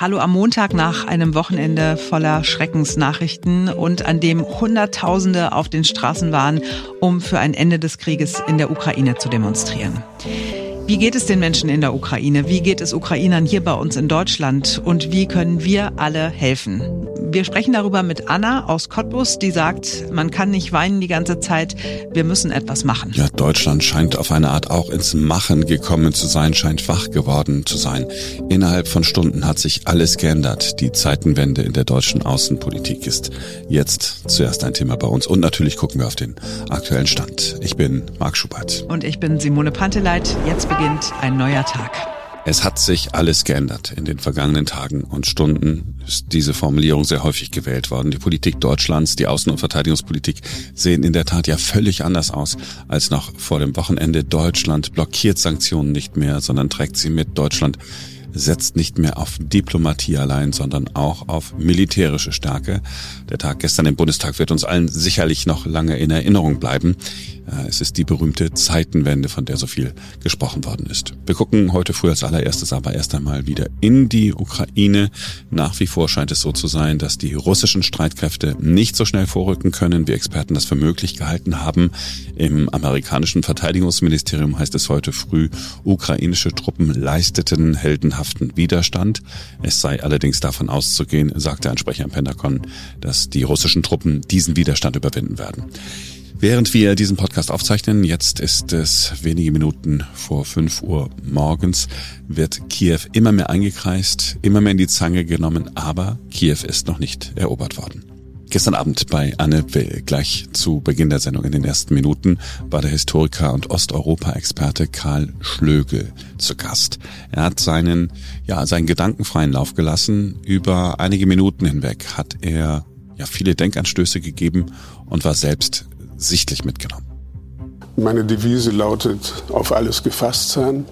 Hallo am Montag nach einem Wochenende voller Schreckensnachrichten und an dem Hunderttausende auf den Straßen waren, um für ein Ende des Krieges in der Ukraine zu demonstrieren. Wie geht es den Menschen in der Ukraine? Wie geht es Ukrainern hier bei uns in Deutschland? Und wie können wir alle helfen? Wir sprechen darüber mit Anna aus Cottbus, die sagt, man kann nicht weinen die ganze Zeit, wir müssen etwas machen. Ja, Deutschland scheint auf eine Art auch ins Machen gekommen zu sein, scheint wach geworden zu sein. Innerhalb von Stunden hat sich alles geändert. Die Zeitenwende in der deutschen Außenpolitik ist jetzt zuerst ein Thema bei uns. Und natürlich gucken wir auf den aktuellen Stand. Ich bin Marc Schubert. Und ich bin Simone Panteleit. Jetzt beginnt ein neuer Tag. Es hat sich alles geändert. In den vergangenen Tagen und Stunden ist diese Formulierung sehr häufig gewählt worden. Die Politik Deutschlands, die Außen- und Verteidigungspolitik sehen in der Tat ja völlig anders aus als noch vor dem Wochenende. Deutschland blockiert Sanktionen nicht mehr, sondern trägt sie mit. Deutschland setzt nicht mehr auf Diplomatie allein, sondern auch auf militärische Stärke. Der Tag gestern im Bundestag wird uns allen sicherlich noch lange in Erinnerung bleiben. Äh, es ist die berühmte Zeitenwende, von der so viel gesprochen worden ist. Wir gucken heute früh als allererstes aber erst einmal wieder in die Ukraine. Nach wie vor scheint es so zu sein, dass die russischen Streitkräfte nicht so schnell vorrücken können, wie Experten das für möglich gehalten haben. Im amerikanischen Verteidigungsministerium heißt es heute früh, ukrainische Truppen leisteten heldenhaften Widerstand. Es sei allerdings davon auszugehen, sagte ein Sprecher im Pentagon, dass die russischen Truppen diesen Widerstand überwinden werden. Während wir diesen Podcast aufzeichnen, jetzt ist es wenige Minuten vor 5 Uhr morgens, wird Kiew immer mehr eingekreist, immer mehr in die Zange genommen, aber Kiew ist noch nicht erobert worden. Gestern Abend bei Anne Will, gleich zu Beginn der Sendung in den ersten Minuten, war der Historiker und Osteuropa-Experte Karl Schlögel zu Gast. Er hat seinen, ja, seinen gedankenfreien Lauf gelassen. Über einige Minuten hinweg hat er ja viele Denkanstöße gegeben und war selbst sichtlich mitgenommen. Meine Devise lautet, auf alles gefasst sein.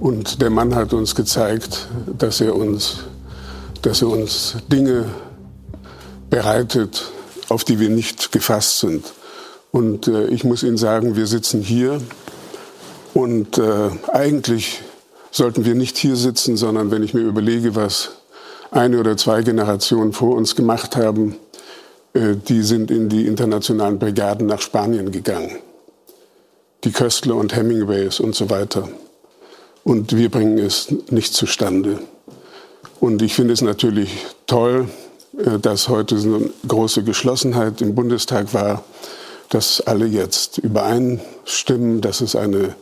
Und der Mann hat uns gezeigt, dass er uns, dass er uns Dinge bereitet, auf die wir nicht gefasst sind. Und äh, ich muss Ihnen sagen, wir sitzen hier und äh, eigentlich sollten wir nicht hier sitzen, sondern wenn ich mir überlege, was eine oder zwei Generationen vor uns gemacht haben, äh, die sind in die internationalen Brigaden nach Spanien gegangen. Die Köstler und Hemingways und so weiter. Und wir bringen es nicht zustande. Und ich finde es natürlich toll, dass heute eine große Geschlossenheit im Bundestag war, dass alle jetzt übereinstimmen, dass es eine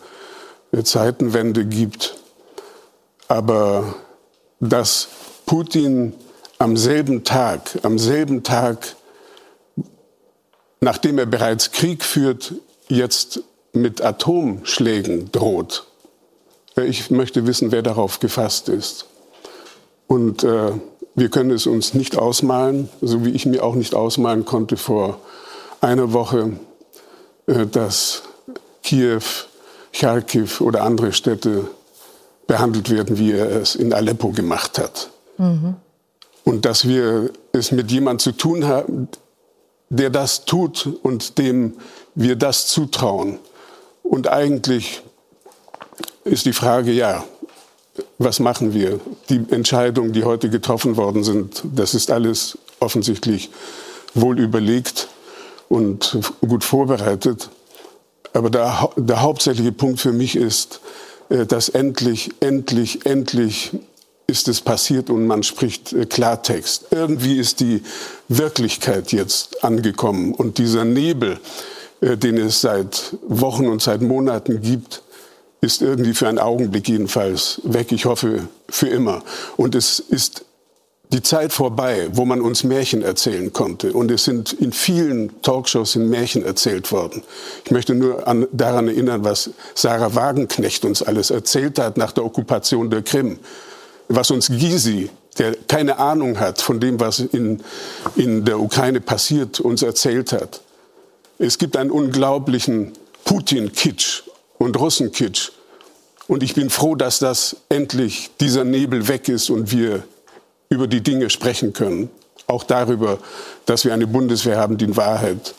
Zeitenwende gibt. Aber dass Putin am selben Tag, am selben Tag nachdem er bereits Krieg führt, jetzt mit Atomschlägen droht. Ich möchte wissen, wer darauf gefasst ist. Und äh, wir können es uns nicht ausmalen, so wie ich mir auch nicht ausmalen konnte vor einer Woche, äh, dass Kiew, Charkiw oder andere Städte behandelt werden, wie er es in Aleppo gemacht hat. Mhm. Und dass wir es mit jemandem zu tun haben, der das tut und dem wir das zutrauen. Und eigentlich ist die Frage, ja, was machen wir? Die Entscheidungen, die heute getroffen worden sind, das ist alles offensichtlich wohl überlegt und gut vorbereitet. Aber der, der hauptsächliche Punkt für mich ist, äh, dass endlich, endlich, endlich ist es passiert und man spricht äh, Klartext. Irgendwie ist die Wirklichkeit jetzt angekommen und dieser Nebel, äh, den es seit Wochen und seit Monaten gibt, ist irgendwie für einen Augenblick jedenfalls weg. Ich hoffe für immer. Und es ist die Zeit vorbei, wo man uns Märchen erzählen konnte. Und es sind in vielen Talkshows in Märchen erzählt worden. Ich möchte nur an, daran erinnern, was Sarah Wagenknecht uns alles erzählt hat nach der Okkupation der Krim was uns Gysi, der keine Ahnung hat von dem, was in, in der Ukraine passiert, uns erzählt hat. Es gibt einen unglaublichen Putin-Kitsch und Russen-Kitsch. Und ich bin froh, dass das endlich dieser Nebel weg ist und wir über die Dinge sprechen können. Auch darüber, dass wir eine Bundeswehr haben, die in Wahrheit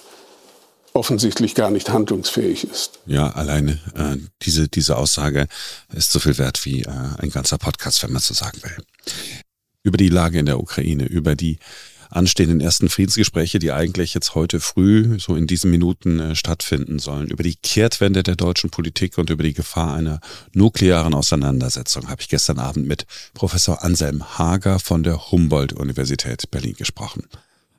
offensichtlich gar nicht handlungsfähig ist. Ja, alleine äh, diese, diese Aussage ist so viel wert wie äh, ein ganzer Podcast, wenn man so sagen will. über die Lage in der Ukraine, über die anstehenden ersten Friedensgespräche, die eigentlich jetzt heute früh, so in diesen Minuten äh, stattfinden sollen. Über die Kehrtwende der deutschen Politik und über die Gefahr einer nuklearen Auseinandersetzung habe ich gestern Abend mit Professor Anselm Hager von der Humboldt-Universität Berlin gesprochen.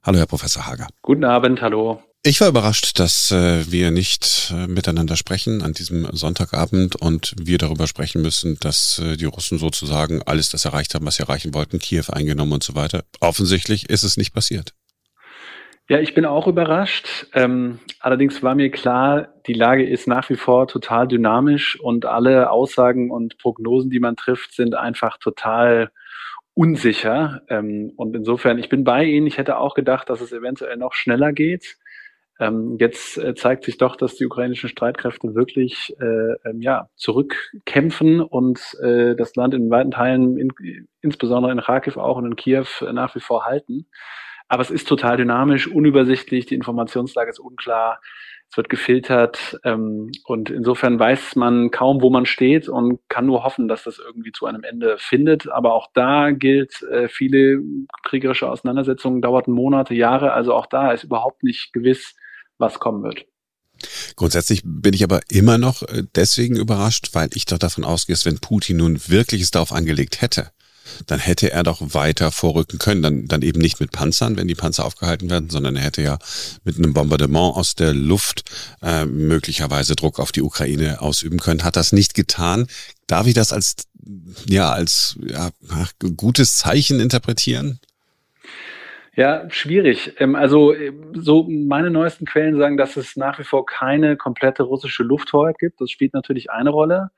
Hallo, Herr Professor Hager. Guten Abend, hallo. Ich war überrascht, dass äh, wir nicht äh, miteinander sprechen an diesem Sonntagabend und wir darüber sprechen müssen, dass äh, die Russen sozusagen alles das erreicht haben, was sie erreichen wollten, Kiew eingenommen und so weiter. Offensichtlich ist es nicht passiert. Ja, ich bin auch überrascht. Ähm, allerdings war mir klar, die Lage ist nach wie vor total dynamisch und alle Aussagen und Prognosen, die man trifft, sind einfach total unsicher. Ähm, und insofern, ich bin bei Ihnen. Ich hätte auch gedacht, dass es eventuell noch schneller geht. Ähm, jetzt äh, zeigt sich doch, dass die ukrainischen Streitkräfte wirklich äh, ähm, ja, zurückkämpfen und äh, das Land in weiten Teilen, in, insbesondere in Kharkiv auch und in Kiew, äh, nach wie vor halten. Aber es ist total dynamisch, unübersichtlich, die Informationslage ist unklar, es wird gefiltert ähm, und insofern weiß man kaum, wo man steht und kann nur hoffen, dass das irgendwie zu einem Ende findet. Aber auch da gilt, äh, viele kriegerische Auseinandersetzungen dauerten Monate, Jahre, also auch da ist überhaupt nicht gewiss, was kommen wird. Grundsätzlich bin ich aber immer noch äh, deswegen überrascht, weil ich doch davon ausgehe, wenn Putin nun wirklich es darauf angelegt hätte, dann hätte er doch weiter vorrücken können. Dann, dann eben nicht mit Panzern, wenn die Panzer aufgehalten werden, sondern er hätte ja mit einem Bombardement aus der Luft äh, möglicherweise Druck auf die Ukraine ausüben können. Hat das nicht getan. Darf ich das als ja als ja, gutes Zeichen interpretieren? Ja, schwierig. Ähm, also ähm, so meine neuesten Quellen sagen, dass es nach wie vor keine komplette russische Lufthoheit gibt. Das spielt natürlich eine Rolle.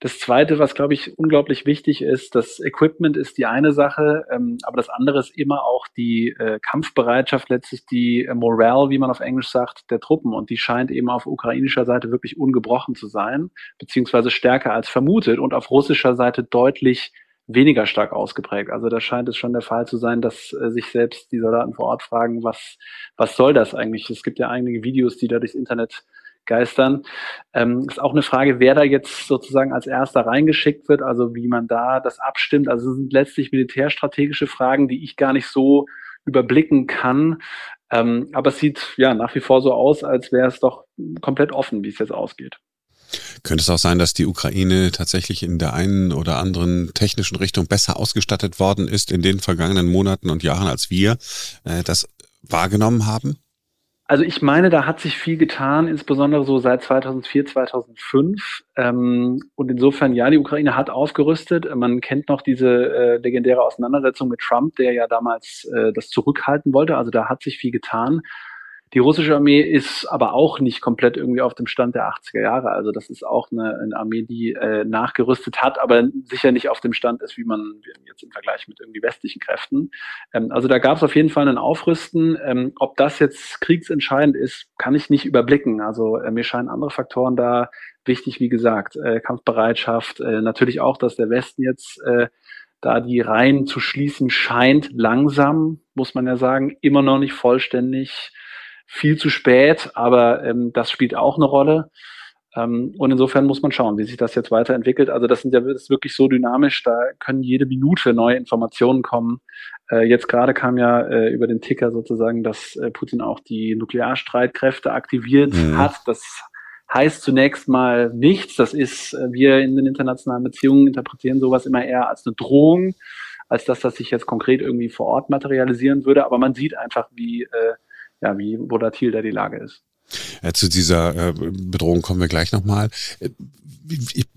Das Zweite, was glaube ich unglaublich wichtig ist, das Equipment ist die eine Sache, ähm, aber das andere ist immer auch die äh, Kampfbereitschaft, letztlich die äh, Morale, wie man auf Englisch sagt, der Truppen. Und die scheint eben auf ukrainischer Seite wirklich ungebrochen zu sein, beziehungsweise stärker als vermutet und auf russischer Seite deutlich weniger stark ausgeprägt. Also da scheint es schon der Fall zu sein, dass äh, sich selbst die Soldaten vor Ort fragen, was, was soll das eigentlich? Es gibt ja einige Videos, die da durchs Internet geistern. Ähm, ist auch eine Frage, wer da jetzt sozusagen als erster reingeschickt wird, also wie man da das abstimmt. Also es sind letztlich militärstrategische Fragen, die ich gar nicht so überblicken kann. Ähm, aber es sieht ja nach wie vor so aus, als wäre es doch komplett offen, wie es jetzt ausgeht. Könnte es auch sein, dass die Ukraine tatsächlich in der einen oder anderen technischen Richtung besser ausgestattet worden ist in den vergangenen Monaten und Jahren, als wir äh, das wahrgenommen haben? Also ich meine, da hat sich viel getan, insbesondere so seit 2004, 2005. Ähm, und insofern, ja, die Ukraine hat aufgerüstet. Man kennt noch diese äh, legendäre Auseinandersetzung mit Trump, der ja damals äh, das zurückhalten wollte. Also da hat sich viel getan. Die russische Armee ist aber auch nicht komplett irgendwie auf dem Stand der 80er Jahre. Also das ist auch eine, eine Armee, die äh, nachgerüstet hat, aber sicher nicht auf dem Stand ist, wie man jetzt im Vergleich mit irgendwie westlichen Kräften. Ähm, also da gab es auf jeden Fall ein Aufrüsten. Ähm, ob das jetzt kriegsentscheidend ist, kann ich nicht überblicken. Also äh, mir scheinen andere Faktoren da wichtig, wie gesagt, äh, Kampfbereitschaft, äh, natürlich auch, dass der Westen jetzt äh, da die Reihen zu schließen scheint, langsam, muss man ja sagen, immer noch nicht vollständig viel zu spät, aber ähm, das spielt auch eine Rolle. Ähm, und insofern muss man schauen, wie sich das jetzt weiterentwickelt. Also das, sind ja, das ist wirklich so dynamisch, da können jede Minute neue Informationen kommen. Äh, jetzt gerade kam ja äh, über den Ticker sozusagen, dass äh, Putin auch die Nuklearstreitkräfte aktiviert mhm. hat. Das heißt zunächst mal nichts. Das ist, äh, wir in den internationalen Beziehungen interpretieren sowas immer eher als eine Drohung, als dass das sich jetzt konkret irgendwie vor Ort materialisieren würde. Aber man sieht einfach, wie äh, ja, wie volatil da die Lage ist. Ja, zu dieser äh, Bedrohung kommen wir gleich nochmal.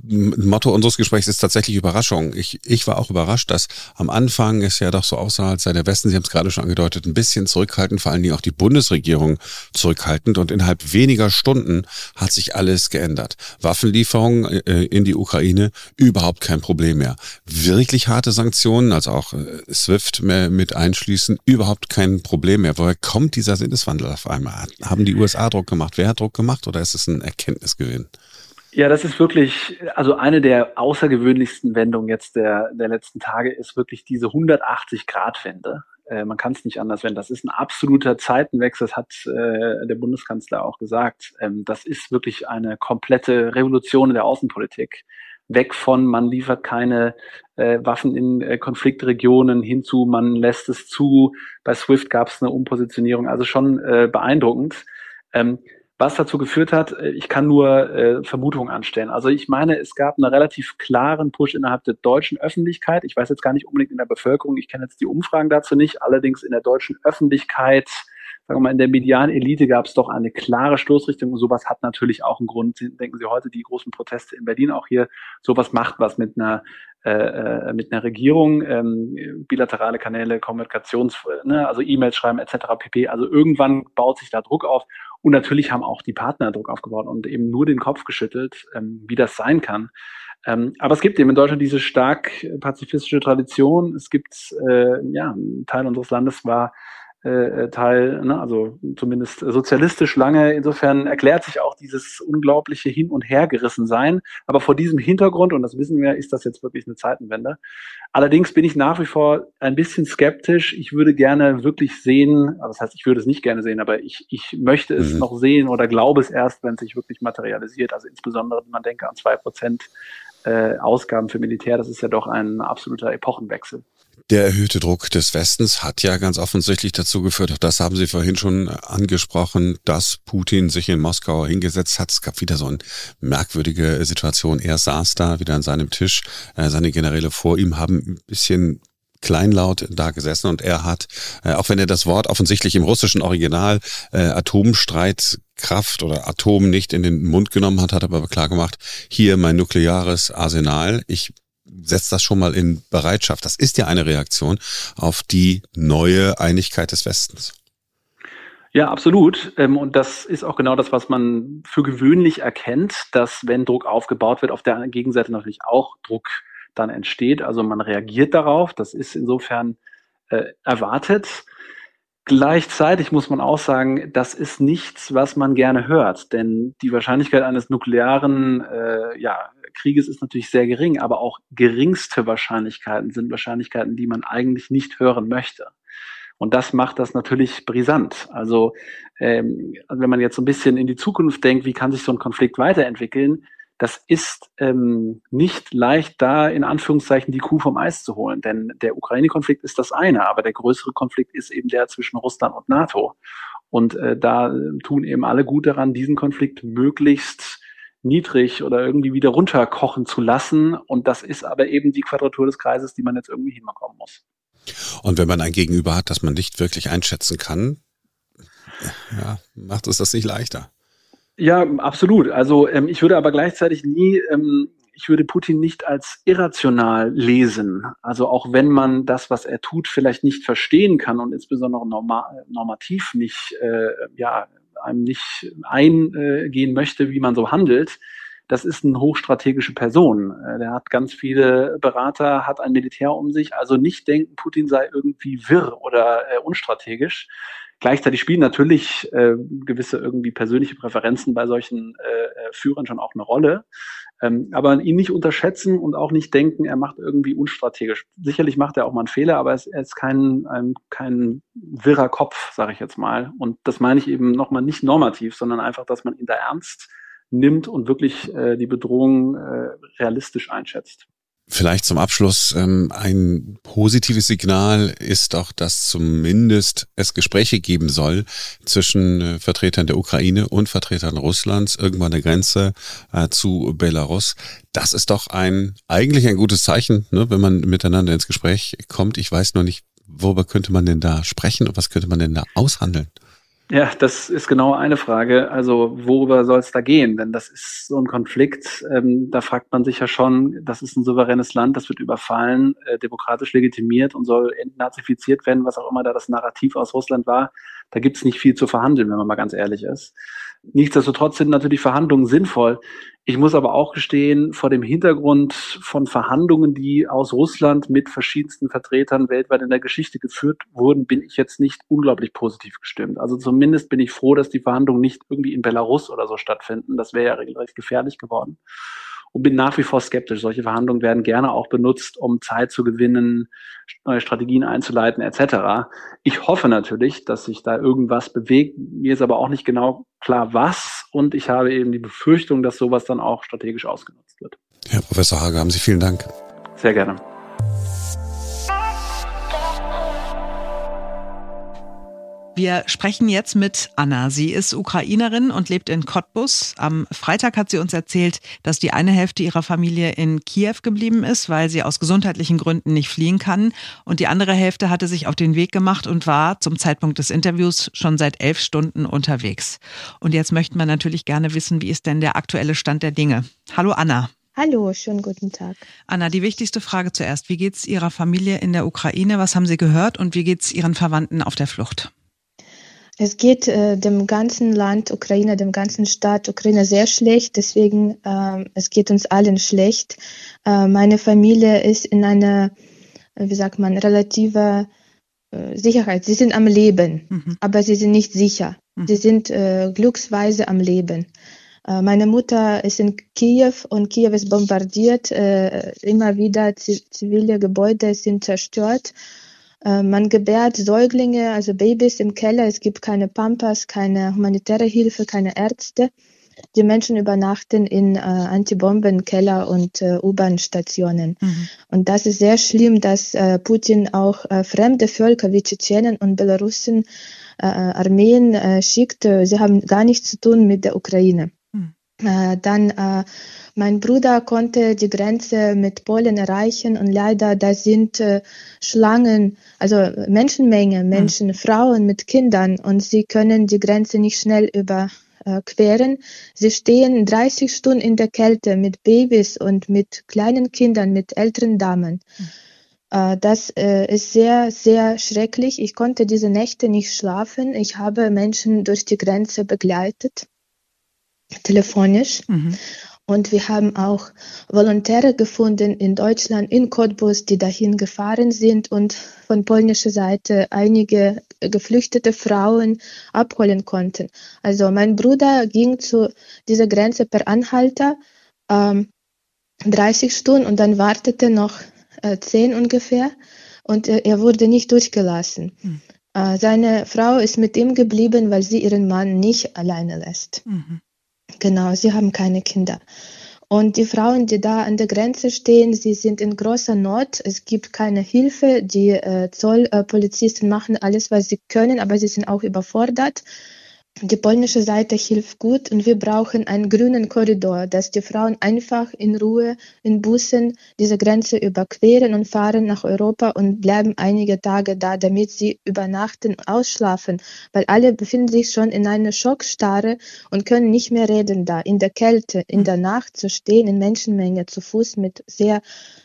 Motto unseres Gesprächs ist tatsächlich Überraschung. Ich, ich war auch überrascht, dass am Anfang es ja doch so aussah, als sei der Westen, Sie haben es gerade schon angedeutet, ein bisschen zurückhaltend, vor allen Dingen auch die Bundesregierung zurückhaltend und innerhalb weniger Stunden hat sich alles geändert. Waffenlieferungen äh, in die Ukraine, überhaupt kein Problem mehr. Wirklich harte Sanktionen, also auch äh, SWIFT mit einschließen, überhaupt kein Problem mehr. Woher kommt dieser Sinneswandel auf einmal? Haben die USA Druck gemacht? Wer hat Druck gemacht oder ist es ein Erkenntnisgewinn? Ja, das ist wirklich, also eine der außergewöhnlichsten Wendungen jetzt der, der letzten Tage ist wirklich diese 180-Grad-Wende. Äh, man kann es nicht anders wenden. Das ist ein absoluter Zeitenwechsel, das hat äh, der Bundeskanzler auch gesagt. Ähm, das ist wirklich eine komplette Revolution in der Außenpolitik. weg von, man liefert keine äh, Waffen in äh, Konfliktregionen hinzu, man lässt es zu. Bei SWIFT gab es eine Umpositionierung, also schon äh, beeindruckend. Ähm, was dazu geführt hat, äh, ich kann nur äh, Vermutungen anstellen. Also ich meine, es gab einen relativ klaren Push innerhalb der deutschen Öffentlichkeit. Ich weiß jetzt gar nicht unbedingt in der Bevölkerung, ich kenne jetzt die Umfragen dazu nicht, allerdings in der deutschen Öffentlichkeit sagen wir mal, in der medialen Elite gab es doch eine klare Stoßrichtung und sowas hat natürlich auch einen Grund. Denken Sie heute die großen Proteste in Berlin auch hier, sowas macht was mit einer äh, äh mit einer Regierung, ähm, bilaterale Kanäle, Kommunikations, ne, also E-Mails schreiben etc. pp. Also irgendwann baut sich da Druck auf und natürlich haben auch die Partner Druck aufgebaut und eben nur den Kopf geschüttelt, ähm, wie das sein kann. Ähm, aber es gibt eben in Deutschland diese stark pazifistische Tradition. Es gibt, äh, ja, ein Teil unseres Landes war äh, Teil, ne, also zumindest sozialistisch lange. Insofern erklärt sich auch dieses unglaubliche Hin- und Hergerissen sein. Aber vor diesem Hintergrund, und das wissen wir, ist das jetzt wirklich eine Zeitenwende. Allerdings bin ich nach wie vor ein bisschen skeptisch. Ich würde gerne wirklich sehen, also das heißt, ich würde es nicht gerne sehen, aber ich, ich möchte es mhm. noch sehen oder glaube es erst, wenn es sich wirklich materialisiert. Also insbesondere, wenn man denke an zwei Prozent äh, Ausgaben für Militär, das ist ja doch ein absoluter Epochenwechsel. Der erhöhte Druck des Westens hat ja ganz offensichtlich dazu geführt, das haben Sie vorhin schon angesprochen, dass Putin sich in Moskau hingesetzt hat. Es gab wieder so eine merkwürdige Situation. Er saß da wieder an seinem Tisch, äh, seine Generäle vor ihm haben ein bisschen kleinlaut da gesessen und er hat, äh, auch wenn er das Wort offensichtlich im russischen Original äh, Atomstreitkraft oder Atom nicht in den Mund genommen hat, hat aber klar gemacht, hier mein nukleares Arsenal, ich setzt das schon mal in Bereitschaft. Das ist ja eine Reaktion auf die neue Einigkeit des Westens. Ja, absolut. Ähm, und das ist auch genau das, was man für gewöhnlich erkennt, dass wenn Druck aufgebaut wird, auf der Gegenseite natürlich auch Druck dann entsteht. Also man reagiert darauf. Das ist insofern äh, erwartet. Gleichzeitig muss man auch sagen, das ist nichts, was man gerne hört, denn die Wahrscheinlichkeit eines nuklearen äh, ja, Krieges ist natürlich sehr gering, aber auch geringste Wahrscheinlichkeiten sind Wahrscheinlichkeiten, die man eigentlich nicht hören möchte. Und das macht das natürlich brisant. Also, ähm, wenn man jetzt so ein bisschen in die Zukunft denkt, wie kann sich so ein Konflikt weiterentwickeln, das ist ähm, nicht leicht, da in Anführungszeichen die Kuh vom Eis zu holen. Denn der Ukraine-Konflikt ist das eine, aber der größere Konflikt ist eben der zwischen Russland und NATO. Und äh, da tun eben alle gut daran, diesen Konflikt möglichst niedrig oder irgendwie wieder runterkochen zu lassen. Und das ist aber eben die Quadratur des Kreises, die man jetzt irgendwie hinbekommen muss. Und wenn man ein Gegenüber hat, das man nicht wirklich einschätzen kann, ja, macht es das nicht leichter. Ja, absolut. Also ähm, ich würde aber gleichzeitig nie, ähm, ich würde Putin nicht als irrational lesen. Also auch wenn man das, was er tut, vielleicht nicht verstehen kann und insbesondere norma normativ nicht äh, ja, einem nicht eingehen möchte, wie man so handelt, das ist eine hochstrategische Person. Äh, der hat ganz viele Berater, hat ein Militär um sich. Also nicht denken, Putin sei irgendwie wirr oder äh, unstrategisch. Gleichzeitig spielen natürlich äh, gewisse irgendwie persönliche Präferenzen bei solchen äh, äh Führern schon auch eine Rolle. Ähm, aber ihn nicht unterschätzen und auch nicht denken, er macht irgendwie unstrategisch. Sicherlich macht er auch mal einen Fehler, aber er ist kein, ein, kein wirrer Kopf, sage ich jetzt mal. Und das meine ich eben nochmal nicht normativ, sondern einfach, dass man ihn da ernst nimmt und wirklich äh, die Bedrohung äh, realistisch einschätzt. Vielleicht zum Abschluss ähm, ein positives Signal ist auch, dass zumindest es Gespräche geben soll zwischen äh, Vertretern der Ukraine und Vertretern Russlands irgendwann an der Grenze äh, zu Belarus. Das ist doch ein eigentlich ein gutes Zeichen, ne, wenn man miteinander ins Gespräch kommt. Ich weiß noch nicht, worüber könnte man denn da sprechen und was könnte man denn da aushandeln? Ja, das ist genau eine Frage. Also worüber soll es da gehen? Denn das ist so ein Konflikt, ähm, da fragt man sich ja schon, das ist ein souveränes Land, das wird überfallen, äh, demokratisch legitimiert und soll entnazifiziert werden, was auch immer da das Narrativ aus Russland war. Da gibt's nicht viel zu verhandeln, wenn man mal ganz ehrlich ist. Nichtsdestotrotz sind natürlich Verhandlungen sinnvoll. Ich muss aber auch gestehen, vor dem Hintergrund von Verhandlungen, die aus Russland mit verschiedensten Vertretern weltweit in der Geschichte geführt wurden, bin ich jetzt nicht unglaublich positiv gestimmt. Also zumindest bin ich froh, dass die Verhandlungen nicht irgendwie in Belarus oder so stattfinden. Das wäre ja regelrecht gefährlich geworden und bin nach wie vor skeptisch. Solche Verhandlungen werden gerne auch benutzt, um Zeit zu gewinnen, neue Strategien einzuleiten etc. Ich hoffe natürlich, dass sich da irgendwas bewegt. Mir ist aber auch nicht genau klar, was. Und ich habe eben die Befürchtung, dass sowas dann auch strategisch ausgenutzt wird. Herr Professor Hage, haben Sie vielen Dank. Sehr gerne. Wir sprechen jetzt mit Anna. Sie ist Ukrainerin und lebt in Cottbus. Am Freitag hat sie uns erzählt, dass die eine Hälfte ihrer Familie in Kiew geblieben ist, weil sie aus gesundheitlichen Gründen nicht fliehen kann. Und die andere Hälfte hatte sich auf den Weg gemacht und war zum Zeitpunkt des Interviews schon seit elf Stunden unterwegs. Und jetzt möchten wir natürlich gerne wissen, wie ist denn der aktuelle Stand der Dinge? Hallo Anna. Hallo, schönen guten Tag. Anna, die wichtigste Frage zuerst. Wie geht's Ihrer Familie in der Ukraine? Was haben Sie gehört? Und wie geht's Ihren Verwandten auf der Flucht? Es geht äh, dem ganzen Land Ukraine, dem ganzen Staat Ukraine sehr schlecht. Deswegen, äh, es geht uns allen schlecht. Äh, meine Familie ist in einer, äh, wie sagt man, relative äh, Sicherheit. Sie sind am Leben, mhm. aber sie sind nicht sicher. Mhm. Sie sind äh, glücksweise am Leben. Meine Mutter ist in Kiew und Kiew ist bombardiert. Immer wieder zivile Gebäude sind zerstört. Äh, man gebärt Säuglinge, also Babys im Keller. Es gibt keine Pampas, keine humanitäre Hilfe, keine Ärzte. Die Menschen übernachten in äh, Antibombenkeller und äh, U-Bahn-Stationen. Mhm. Und das ist sehr schlimm, dass äh, Putin auch äh, fremde Völker wie Tschetschenen und Belarusen äh, Armeen äh, schickt. Sie haben gar nichts zu tun mit der Ukraine. Äh, dann äh, mein Bruder konnte die Grenze mit Polen erreichen und leider da sind äh, Schlangen, also Menschenmenge, hm. Menschen, mhm. Frauen mit Kindern und sie können die Grenze nicht schnell überqueren. Sie stehen 30 Stunden in der Kälte mit Babys und mit kleinen Kindern, mit älteren Damen. Mhm. Das äh, ist sehr, sehr schrecklich. Ich konnte diese Nächte nicht schlafen. Ich habe Menschen durch die Grenze begleitet, telefonisch. Mhm. Und wir haben auch Volontäre gefunden in Deutschland, in Cottbus, die dahin gefahren sind und von polnischer Seite einige geflüchtete Frauen abholen konnten. Also mein Bruder ging zu dieser Grenze per Anhalter ähm, 30 Stunden und dann wartete noch äh, 10 ungefähr und äh, er wurde nicht durchgelassen. Mhm. Äh, seine Frau ist mit ihm geblieben, weil sie ihren Mann nicht alleine lässt. Mhm. Genau, sie haben keine Kinder. Und die Frauen, die da an der Grenze stehen, sie sind in großer Not. Es gibt keine Hilfe. Die äh, Zollpolizisten machen alles, was sie können, aber sie sind auch überfordert. Die polnische Seite hilft gut und wir brauchen einen grünen Korridor, dass die Frauen einfach in Ruhe in Bussen diese Grenze überqueren und fahren nach Europa und bleiben einige Tage da, damit sie übernachten und ausschlafen, weil alle befinden sich schon in einer Schockstarre und können nicht mehr reden da, in der Kälte, in der Nacht zu stehen, in Menschenmenge, zu Fuß mit sehr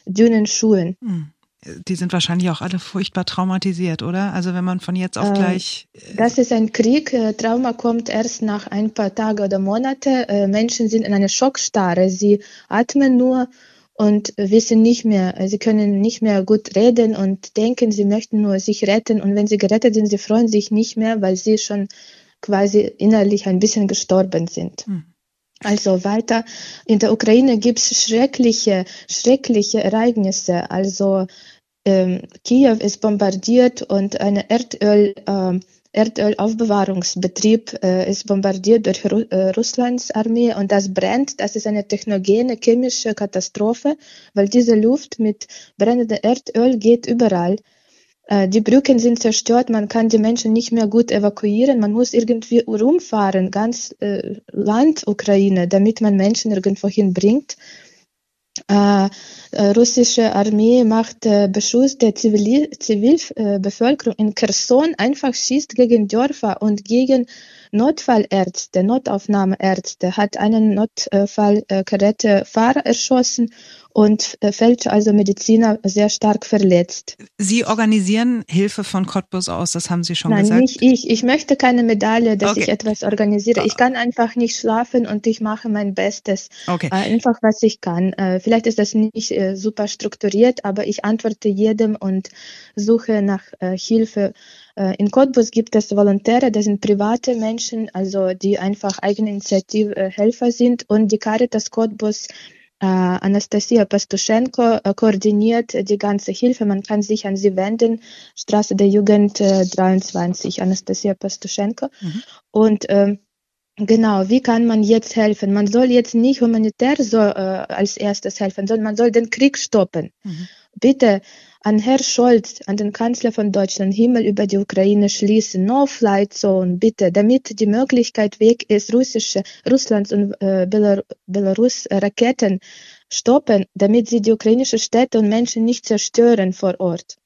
dünnen Schuhen. Mhm die sind wahrscheinlich auch alle furchtbar traumatisiert, oder? Also wenn man von jetzt auf äh, gleich. Äh, das ist ein Krieg. Äh, Trauma kommt erst nach ein paar Tagen oder Monate. Äh, Menschen sind in einer Schockstarre. Sie atmen nur und wissen nicht mehr, sie können nicht mehr gut reden und denken, sie möchten nur sich retten. Und wenn sie gerettet sind, sie freuen sich nicht mehr, weil sie schon quasi innerlich ein bisschen gestorben sind. Hm. Also weiter. In der Ukraine gibt es schreckliche, schreckliche Ereignisse. Also ähm, Kiew ist bombardiert und ein Erdöl, äh, Erdölaufbewahrungsbetrieb äh, ist bombardiert durch Ru äh, Russlands Armee und das brennt. Das ist eine technogene chemische Katastrophe, weil diese Luft mit brennendem Erdöl geht überall. Äh, die Brücken sind zerstört, man kann die Menschen nicht mehr gut evakuieren, man muss irgendwie rumfahren, ganz äh, Land Ukraine, damit man Menschen irgendwo hinbringt. Äh, äh, russische Armee macht äh, Beschuss der Zivil Zivilbevölkerung in Kherson, einfach schießt gegen Dörfer und gegen Notfallärzte, Notaufnahmeärzte, hat einen Notfallgerätefahrer erschossen und fällt also Mediziner sehr stark verletzt. Sie organisieren Hilfe von Cottbus aus, das haben Sie schon Nein, gesagt. Nein, nicht ich. Ich möchte keine Medaille, dass okay. ich etwas organisiere. Ich kann einfach nicht schlafen und ich mache mein Bestes. Okay. Äh, einfach, was ich kann. Äh, vielleicht ist das nicht äh, super strukturiert, aber ich antworte jedem und suche nach Hilfe. In Cottbus gibt es Volontäre, das sind private Menschen, also die einfach eigene Initiative Helfer sind und die Caritas Cottbus äh, Anastasia Pastuschenko äh, koordiniert die ganze Hilfe. Man kann sich an sie wenden. Straße der Jugend 23, äh, Anastasia Pastuschenko. Mhm. Und ähm, Genau, wie kann man jetzt helfen? Man soll jetzt nicht humanitär so äh, als erstes helfen, sondern man soll den Krieg stoppen. Mhm. Bitte an Herr Scholz, an den Kanzler von Deutschland, Himmel über die Ukraine schließen, No-Flight-Zone, bitte, damit die Möglichkeit weg ist, russische, Russlands und äh, Belar Belarus Raketen stoppen, damit sie die ukrainischen Städte und Menschen nicht zerstören vor Ort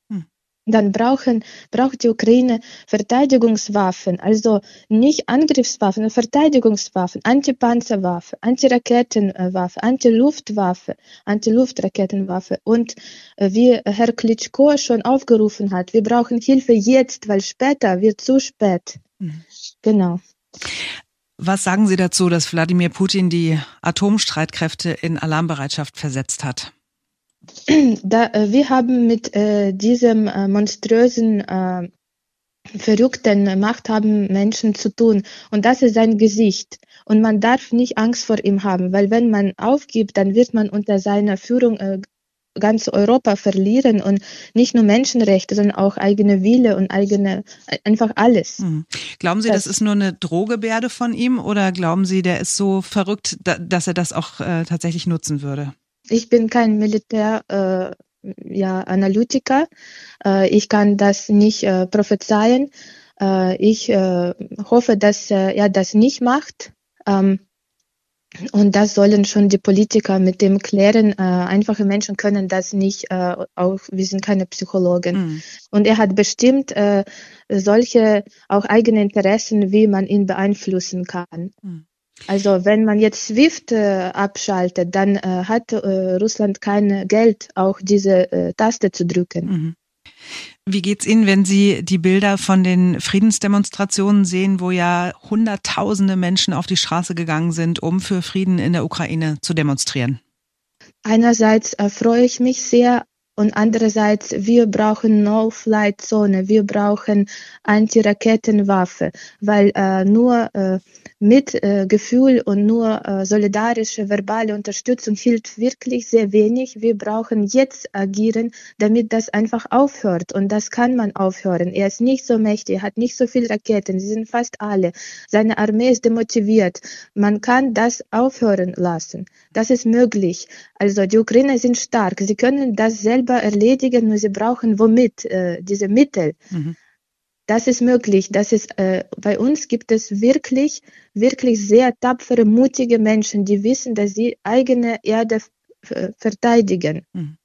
dann brauchen, braucht die Ukraine Verteidigungswaffen, also nicht Angriffswaffen, sondern Verteidigungswaffen, Antipanzerwaffe, Antiraketenwaffe, Antiluftwaffe, Antiluftraketenwaffe. Und äh, wie Herr Klitschko schon aufgerufen hat, wir brauchen Hilfe jetzt, weil später wird zu spät. Mhm. Genau. Was sagen Sie dazu, dass Wladimir Putin die Atomstreitkräfte in Alarmbereitschaft versetzt hat? Da, äh, wir haben mit äh, diesem äh, monströsen, äh, verrückten Macht haben Menschen zu tun. Und das ist sein Gesicht. Und man darf nicht Angst vor ihm haben, weil wenn man aufgibt, dann wird man unter seiner Führung äh, ganz Europa verlieren und nicht nur Menschenrechte, sondern auch eigene Wille und eigene, äh, einfach alles. Mhm. Glauben Sie, das, das, ist nur eine Drohgebärde von ihm oder glauben Sie, der ist so verrückt, da, dass er das auch äh, tatsächlich nutzen würde? Ich bin kein Militär, äh, ja, Analytiker. Äh, ich kann das nicht äh, prophezeien. Äh, ich äh, hoffe, dass äh, er das nicht macht. Ähm, und das sollen schon die Politiker mit dem klären. Äh, einfache Menschen können das nicht, äh, auch wir sind keine Psychologen. Mhm. Und er hat bestimmt äh, solche auch eigene Interessen, wie man ihn beeinflussen kann. Mhm. Also wenn man jetzt SWIFT äh, abschaltet, dann äh, hat äh, Russland kein Geld, auch diese äh, Taste zu drücken. Mhm. Wie geht's Ihnen, wenn Sie die Bilder von den Friedensdemonstrationen sehen, wo ja Hunderttausende Menschen auf die Straße gegangen sind, um für Frieden in der Ukraine zu demonstrieren? Einerseits freue ich mich sehr und andererseits, wir brauchen No-Flight-Zone, wir brauchen Anti-Raketenwaffe, weil äh, nur äh, mit äh, Gefühl und nur äh, solidarische verbale Unterstützung hilft wirklich sehr wenig. Wir brauchen jetzt agieren, damit das einfach aufhört. Und das kann man aufhören. Er ist nicht so mächtig, hat nicht so viele Raketen, sie sind fast alle. Seine Armee ist demotiviert. Man kann das aufhören lassen. Das ist möglich. Also die Ukrainer sind stark. Sie können das selber erledigen, nur sie brauchen womit äh, diese Mittel. Mhm. Das ist möglich. Das ist, äh, bei uns gibt es wirklich, wirklich sehr tapfere, mutige Menschen, die wissen, dass sie eigene Erde verteidigen. Mhm.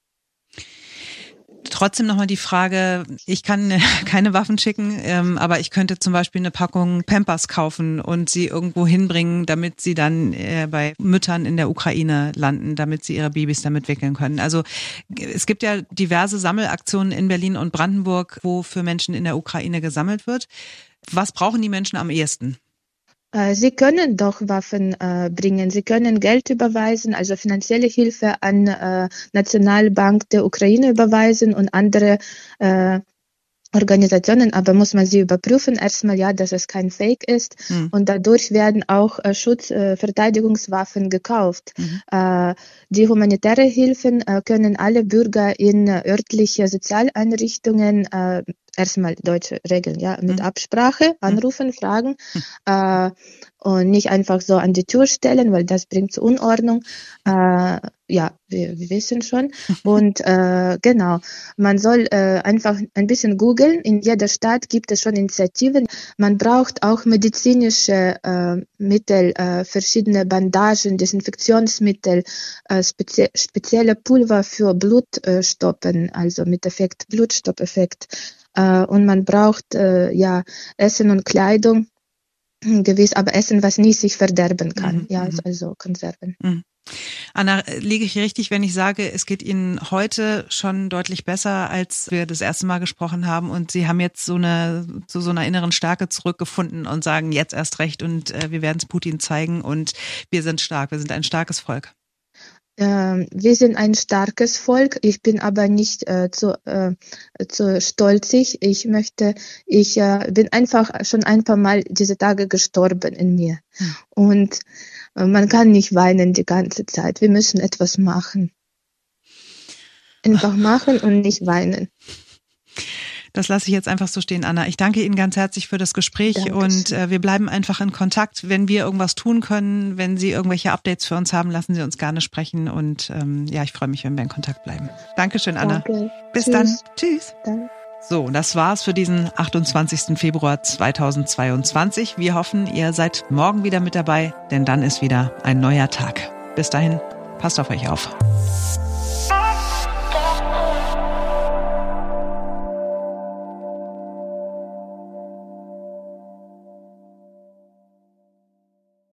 Trotzdem nochmal die Frage, ich kann keine Waffen schicken, ähm, aber ich könnte zum Beispiel eine Packung Pampers kaufen und sie irgendwo hinbringen, damit sie dann äh, bei Müttern in der Ukraine landen, damit sie ihre Babys damit wickeln können. Also es gibt ja diverse Sammelaktionen in Berlin und Brandenburg, wo für Menschen in der Ukraine gesammelt wird. Was brauchen die Menschen am ehesten? Äh, sie können doch Waffen äh, bringen. Sie können Geld überweisen, also finanzielle Hilfe an äh, Nationalbank der Ukraine überweisen und andere äh, Organisationen, aber muss man sie überprüfen. Erstmal ja, dass es kein Fake ist. Mhm. Und dadurch werden auch äh, Schutzverteidigungswaffen äh, gekauft. Mhm. Äh, die humanitäre Hilfen äh, können alle Bürger in örtliche Sozialeinrichtungen äh, erstmal deutsche Regeln, ja, mit mhm. Absprache mhm. anrufen, fragen mhm. äh, und nicht einfach so an die Tür stellen, weil das bringt zu Unordnung. Äh, ja, wir, wir wissen schon. Und äh, genau, man soll äh, einfach ein bisschen googeln. In jeder Stadt gibt es schon Initiativen. Man braucht auch medizinische äh, Mittel, äh, verschiedene Bandagen, Desinfektionsmittel, spezie spezielle Pulver für Blutstoppen, also mit Effekt, Blutstoppeffekt. Äh, und man braucht äh, ja Essen und Kleidung gewiss, aber Essen, was nicht sich verderben kann. Mhm. Ja, also Konserven. Mhm. Anna, liege ich richtig, wenn ich sage, es geht Ihnen heute schon deutlich besser, als wir das erste Mal gesprochen haben und Sie haben jetzt so eine zu so einer inneren Stärke zurückgefunden und sagen jetzt erst recht und äh, wir werden es Putin zeigen und wir sind stark, wir sind ein starkes Volk. Ähm, wir sind ein starkes Volk. Ich bin aber nicht äh, zu, äh, zu stolzig. Ich möchte, ich äh, bin einfach schon ein paar Mal diese Tage gestorben in mir. Hm. Und äh, man kann nicht weinen die ganze Zeit. Wir müssen etwas machen. Einfach machen und nicht weinen. Das lasse ich jetzt einfach so stehen, Anna. Ich danke Ihnen ganz herzlich für das Gespräch Dankeschön. und äh, wir bleiben einfach in Kontakt. Wenn wir irgendwas tun können, wenn Sie irgendwelche Updates für uns haben, lassen Sie uns gerne sprechen und ähm, ja, ich freue mich, wenn wir in Kontakt bleiben. Dankeschön, Anna. Danke. Bis Tschüss. dann. Tschüss. Dann. So, das war's für diesen 28. Februar 2022. Wir hoffen, ihr seid morgen wieder mit dabei, denn dann ist wieder ein neuer Tag. Bis dahin, passt auf euch auf.